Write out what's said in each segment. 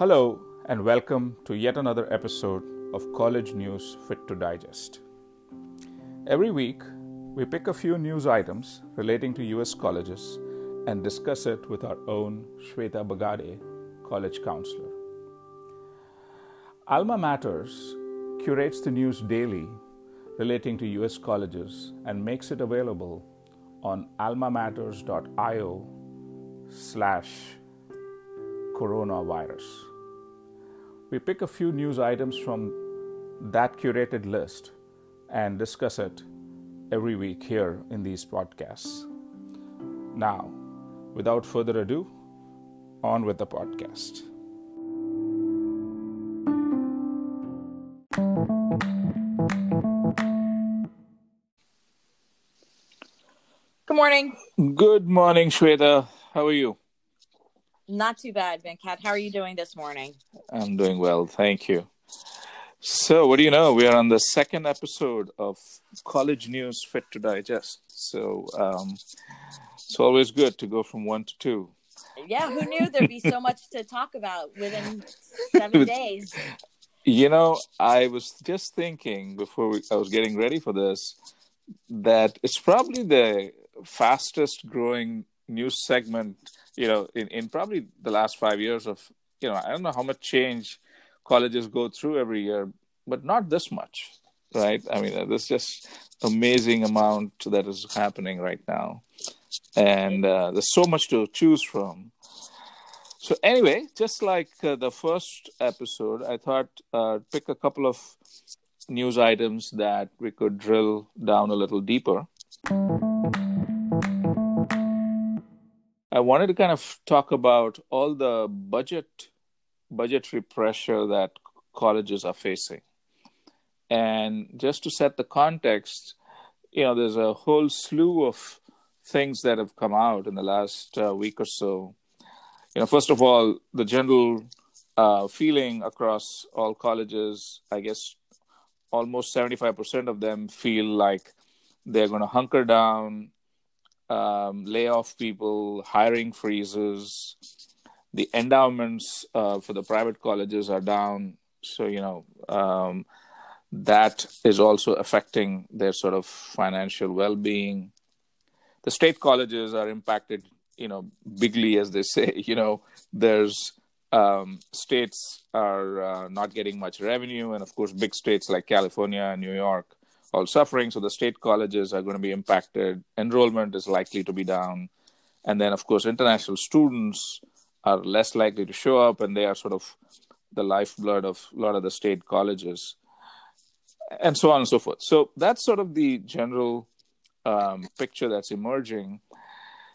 Hello, and welcome to yet another episode of College News Fit to Digest. Every week, we pick a few news items relating to US colleges and discuss it with our own Shweta Bagade, college counselor. Alma Matters curates the news daily relating to US colleges and makes it available on almamatters.io slash coronavirus. We pick a few news items from that curated list and discuss it every week here in these podcasts. Now, without further ado, on with the podcast. Good morning. Good morning, Shweta. How are you? Not too bad, Venkat. How are you doing this morning? I'm doing well, thank you. So, what do you know? We are on the second episode of College News Fit to Digest. So, um, it's always good to go from one to two. Yeah, who knew there'd be so much to talk about within seven days? You know, I was just thinking before we, I was getting ready for this that it's probably the fastest growing news segment, you know, in, in probably the last five years of, you know, I don't know how much change colleges go through every year, but not this much, right? I mean, there's just amazing amount that is happening right now, and uh, there's so much to choose from. So anyway, just like uh, the first episode, I thought uh, pick a couple of news items that we could drill down a little deeper. I wanted to kind of talk about all the budget budgetary pressure that colleges are facing. And just to set the context, you know, there's a whole slew of things that have come out in the last uh, week or so. You know, first of all, the general uh, feeling across all colleges, I guess almost 75% of them feel like they're going to hunker down, um, lay off people, hiring freezes, the endowments uh, for the private colleges are down. So you know um, that is also affecting their sort of financial well-being. The state colleges are impacted you know bigly as they say. You know there's um, states are uh, not getting much revenue. And of course big states like california and new york all suffering so the state colleges are going to be impacted. Enrollment is likely to be down. And then of course international students are less likely to show up and they are sort of the lifeblood of a lot of the state colleges and so on and so forth. So that's sort of the general um, picture that's emerging.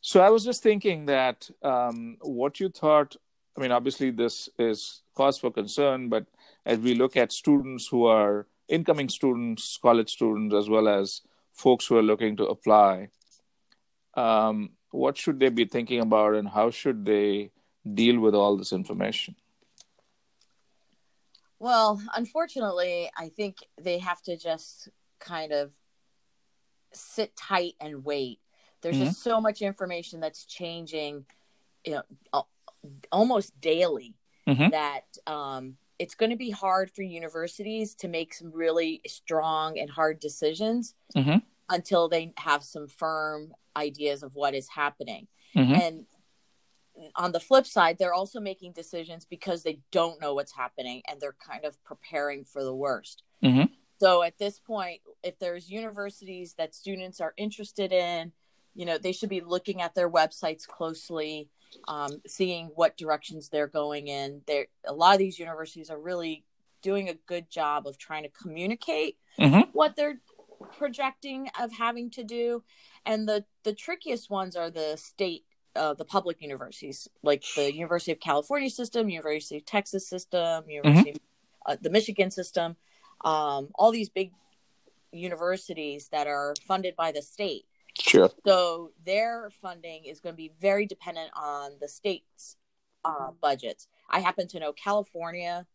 So i was just thinking that um, what you thought i mean obviously this is cause for concern but as we look at students who are incoming students college students as well as folks who are looking to apply um, what should they be thinking about and how should they deal with all this information? Well, unfortunately, I think they have to just kind of sit tight and wait. There's mm-hmm. just so much information that's changing, you know, almost daily mm-hmm. that um, it's going to be hard for universities to make some really strong and hard decisions mm-hmm. until they have some firm ideas of what is happening. Mm-hmm. And on the flip side, they're also making decisions because they don't know what's happening and they're kind of preparing for the worst. Mm-hmm. So at this point, if there's universities that students are interested in, you know, they should be looking at their websites closely, um, seeing what directions they're going in. There, a lot of these universities are really doing a good job of trying to communicate mm-hmm. what they're projecting of having to do, and the the trickiest ones are the state uh, the public universities, like the University of California system, University of Texas system, University, mm-hmm. of, uh, the Michigan system, um, all these big universities that are funded by the state. Sure. So their funding is going to be very dependent on the state's uh, budgets. I happen to know California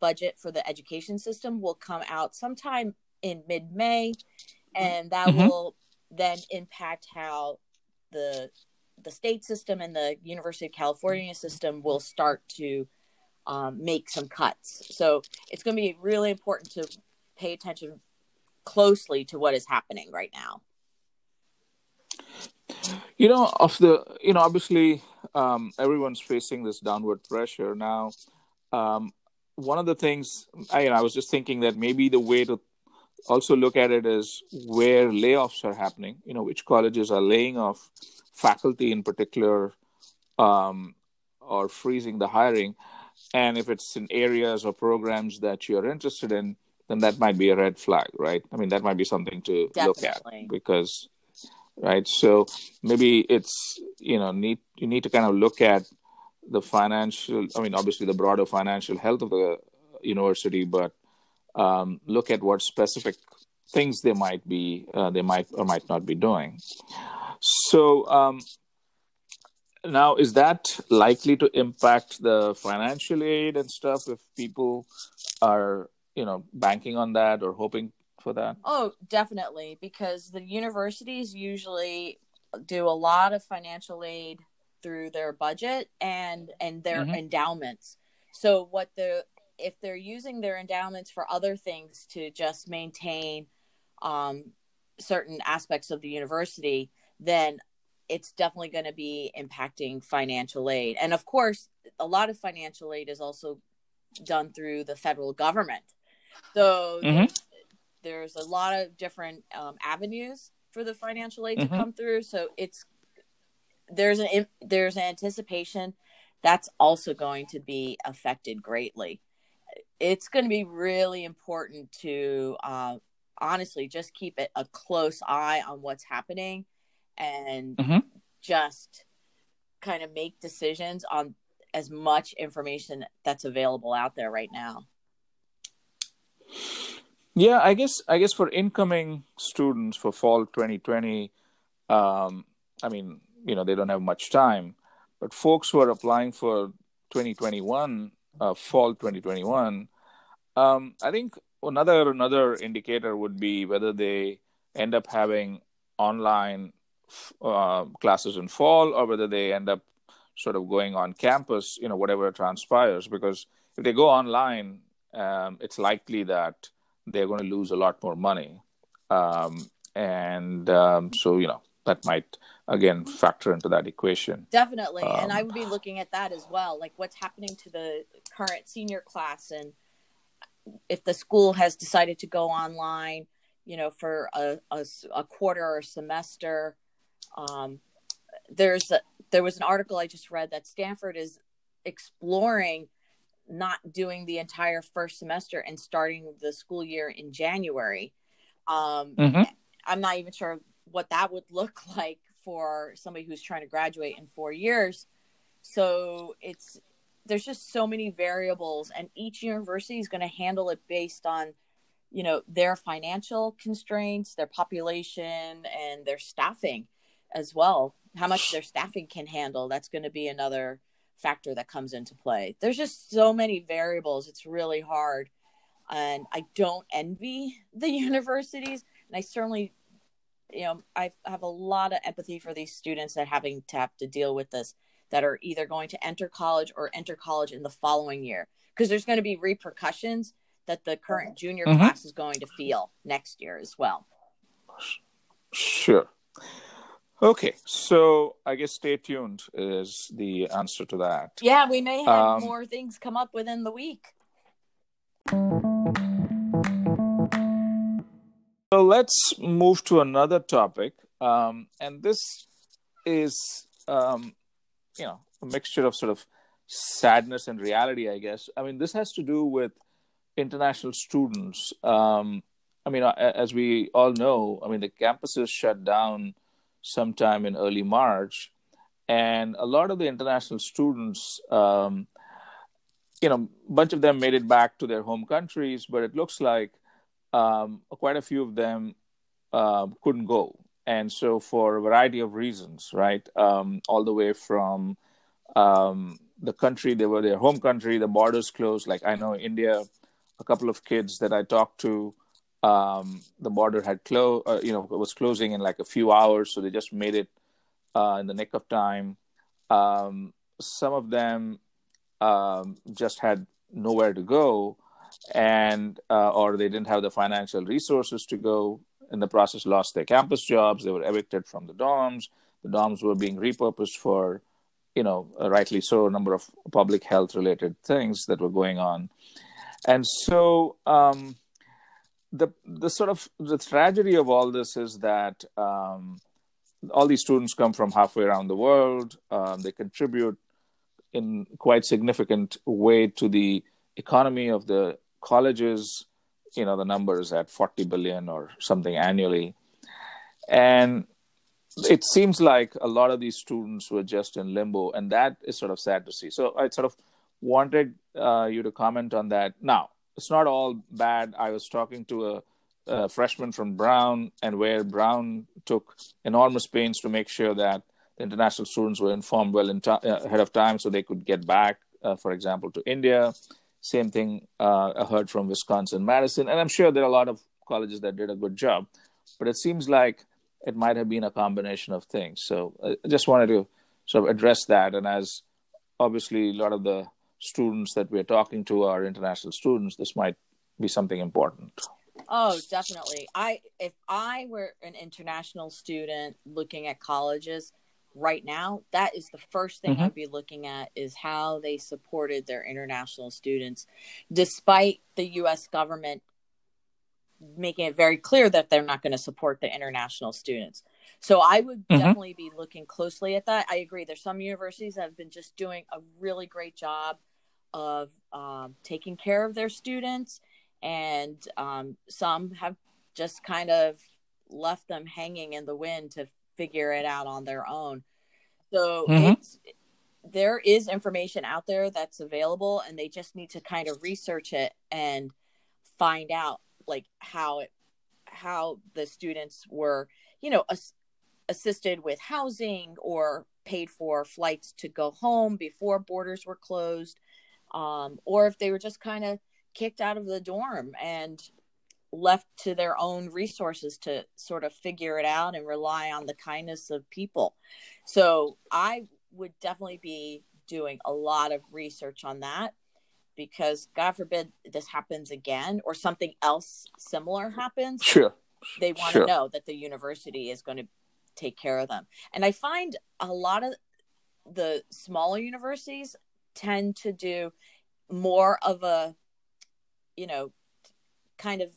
budget for the education system will come out sometime in mid-May, and that mm-hmm. will then impact how the the state system and the University of California system will start to um, make some cuts. So it's going to be really important to pay attention closely to what is happening right now. You know, of the you know, obviously, um, everyone's facing this downward pressure now. Um, one of the things I, you know, I was just thinking that maybe the way to also look at it is where layoffs are happening. You know, which colleges are laying off faculty in particular, um, or freezing the hiring. And if it's in areas or programs that you're interested in, then that might be a red flag, right? I mean, that might be something to Definitely. look at because, right? So maybe it's you know need you need to kind of look at the financial. I mean, obviously the broader financial health of the university, but um, look at what specific things they might be uh, they might or might not be doing. So um, now is that likely to impact the financial aid and stuff if people are you know banking on that or hoping for that? Oh, definitely, because the universities usually do a lot of financial aid through their budget and and their mm-hmm. endowments. So what the if they're using their endowments for other things to just maintain um, certain aspects of the university, then it's definitely going to be impacting financial aid. And of course, a lot of financial aid is also done through the federal government. So mm-hmm. There's, a lot of different um, avenues for the financial aid mm-hmm. to come through. So it's there's an there's an anticipation that's also going to be affected greatly. It's going to be really important to uh, honestly just keep it a close eye on what's happening and mm-hmm. just kind of make decisions on as much information that's available out there right now. Yeah, I guess I guess for incoming students for fall 2020, um, I mean, you know, they don't have much time, but folks who are applying for 2021, uh, fall 2021, um, I think another another indicator would be whether they end up having online uh, classes in fall or whether they end up sort of going on campus, you know, whatever transpires. Because if they go online, um, it's likely that they're going to lose a lot more money. Um, and um, so, you know, that might again factor into that equation. Definitely. and I um, would be looking at that as well. Like what's happening to the current senior class and if the school has decided to go online, you know, for a, a, a quarter or a semester, um, there's a, there was an article I just read that Stanford is exploring not doing the entire first semester and starting the school year in January. Um, mm-hmm. I'm not even sure what that would look like for somebody who's trying to graduate in four years. So it's there's just so many variables, and each university is going to handle it based on you know their financial constraints, their population, and their staffing as well. How much their staffing can handle. That's going to be another factor that comes into play. There's just so many variables. It's really hard. And I don't envy the universities. And I certainly, you know, I have a lot of empathy for these students that having to have to deal with this that are either going to enter college or enter college in the following year. Because there's going to be repercussions that the current junior mm-hmm. class is going to feel next year as well. Sure. Okay, so I guess stay tuned is the answer to that. Yeah, we may have um, more things come up within the week. So let's move to another topic, um, and this is, um, you know, a mixture of sort of sadness and reality, I guess. I mean, this has to do with international students. Um, I mean, as we all know, I mean, the campuses shut down sometime in early March. And a lot of the international students, um, you know, a bunch of them made it back to their home countries, but it looks like um, quite a few of them uh, couldn't go. And so, for a variety of reasons, right, um, all the way from um, the country they were their home country, the borders closed. Like I know India, a couple of kids that I talked to, um, the border had closed, uh, you know, was closing in like a few hours, so they just made it uh, in the nick of time. Um, some of them um, just had nowhere to go, and uh, or they didn't have the financial resources to go. In the process, lost their campus jobs. They were evicted from the dorms. The dorms were being repurposed for, you know, rightly so, a number of public health related things that were going on, and so. Um, the the sort of the tragedy of all this is that um, all these students come from halfway around the world. Um, they contribute in quite significant way to the economy of the colleges. You know, the numbers at 40 billion or something annually. And it seems like a lot of these students were just in limbo, and that is sort of sad to see. So I sort of wanted uh, you to comment on that. Now, it's not all bad. I was talking to a uh, freshman from Brown, and where Brown took enormous pains to make sure that the international students were informed well in uh, ahead of time so they could get back, uh, for example, to India. Same thing uh, I heard from Wisconsin Madison, and I'm sure there are a lot of colleges that did a good job, but it seems like it might have been a combination of things. So uh, I just wanted to sort of address that, and as obviously a lot of the students that we're talking to are international students, this might be something important. Oh, definitely. I if I were an international student looking at colleges right now, that is the first thing mm-hmm. I'd be looking at is how they supported their international students despite the US government making it very clear that they're not going to support the international students. So I would mm-hmm. definitely be looking closely at that. I agree. There's some universities that have been just doing a really great job of um, taking care of their students and um, some have just kind of left them hanging in the wind to figure it out on their own. So mm-hmm. it's there is information out there that's available and they just need to kind of research it and find out like how it how the students were you know ass- assisted with housing or paid for flights to go home before borders were closed um, or if they were just kind of kicked out of the dorm and left to their own resources to sort of figure it out and rely on the kindness of people. So I would definitely be doing a lot of research on that because God forbid this happens again or something else similar happens. Sure. They want sure. to know that the university is going to take care of them. And I find a lot of the smaller universities tend to do more of a you know, kind of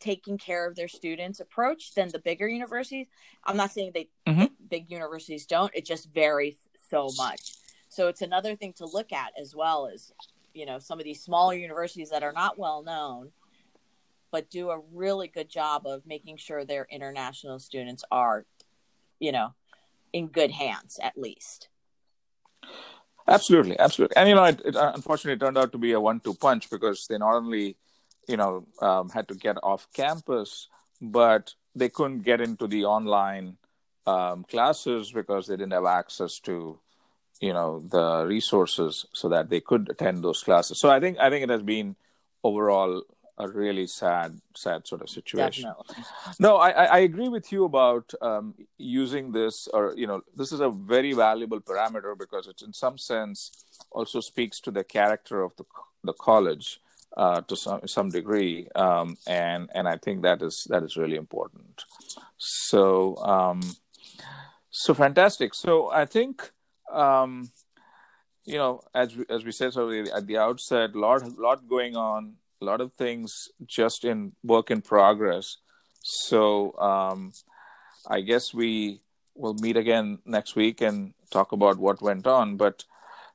taking care of their students approach than the bigger universities. I'm not saying they mm-hmm. big universities don't. It just varies so much. So it's another thing to look at as well as you know some of these smaller universities that are not well known but do a really good job of making sure their international students are you know in good hands at least Absolutely, absolutely. And you know, it, it unfortunately turned out to be a one-two punch because they not only, you know, um, had to get off campus, but they couldn't get into the online um, classes because they didn't have access to, you know, the resources so that they could attend those classes. So I think I think it has been overall a really sad, sad sort of situation. Definitely. No, I, I agree with you about um, using this, or you know, this is a very valuable parameter because it, in some sense, also speaks to the character of the the college uh, to some some degree, um, and and I think that is that is really important. So um, so fantastic. So I think. Um, you know, as we, as we said so at the outset, lot lot going on a lot of things just in work in progress. So um, I guess we will meet again next week and talk about what went on. But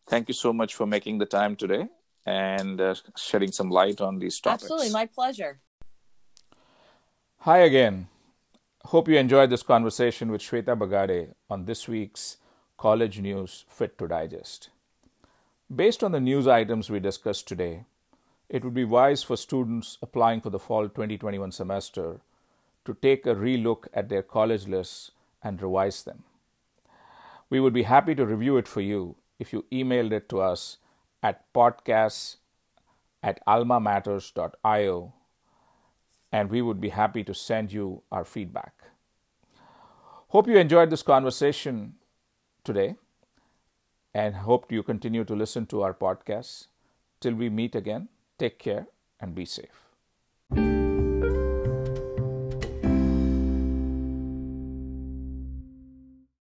thank you so much for making the time today and uh, shedding some light on these topics. Absolutely, my pleasure. Hi again. Hope you enjoyed this conversation with Shweta Bagade on this week's College News Fit to Digest. Based on the news items we discussed today, it would be wise for students applying for the fall 2021 semester to take a relook at their college lists and revise them. We would be happy to review it for you if you emailed it to us at podcasts at almamatters.io and we would be happy to send you our feedback. Hope you enjoyed this conversation today. and hope you continue to listen to our podcasts. Till we meet again, take care and be safe.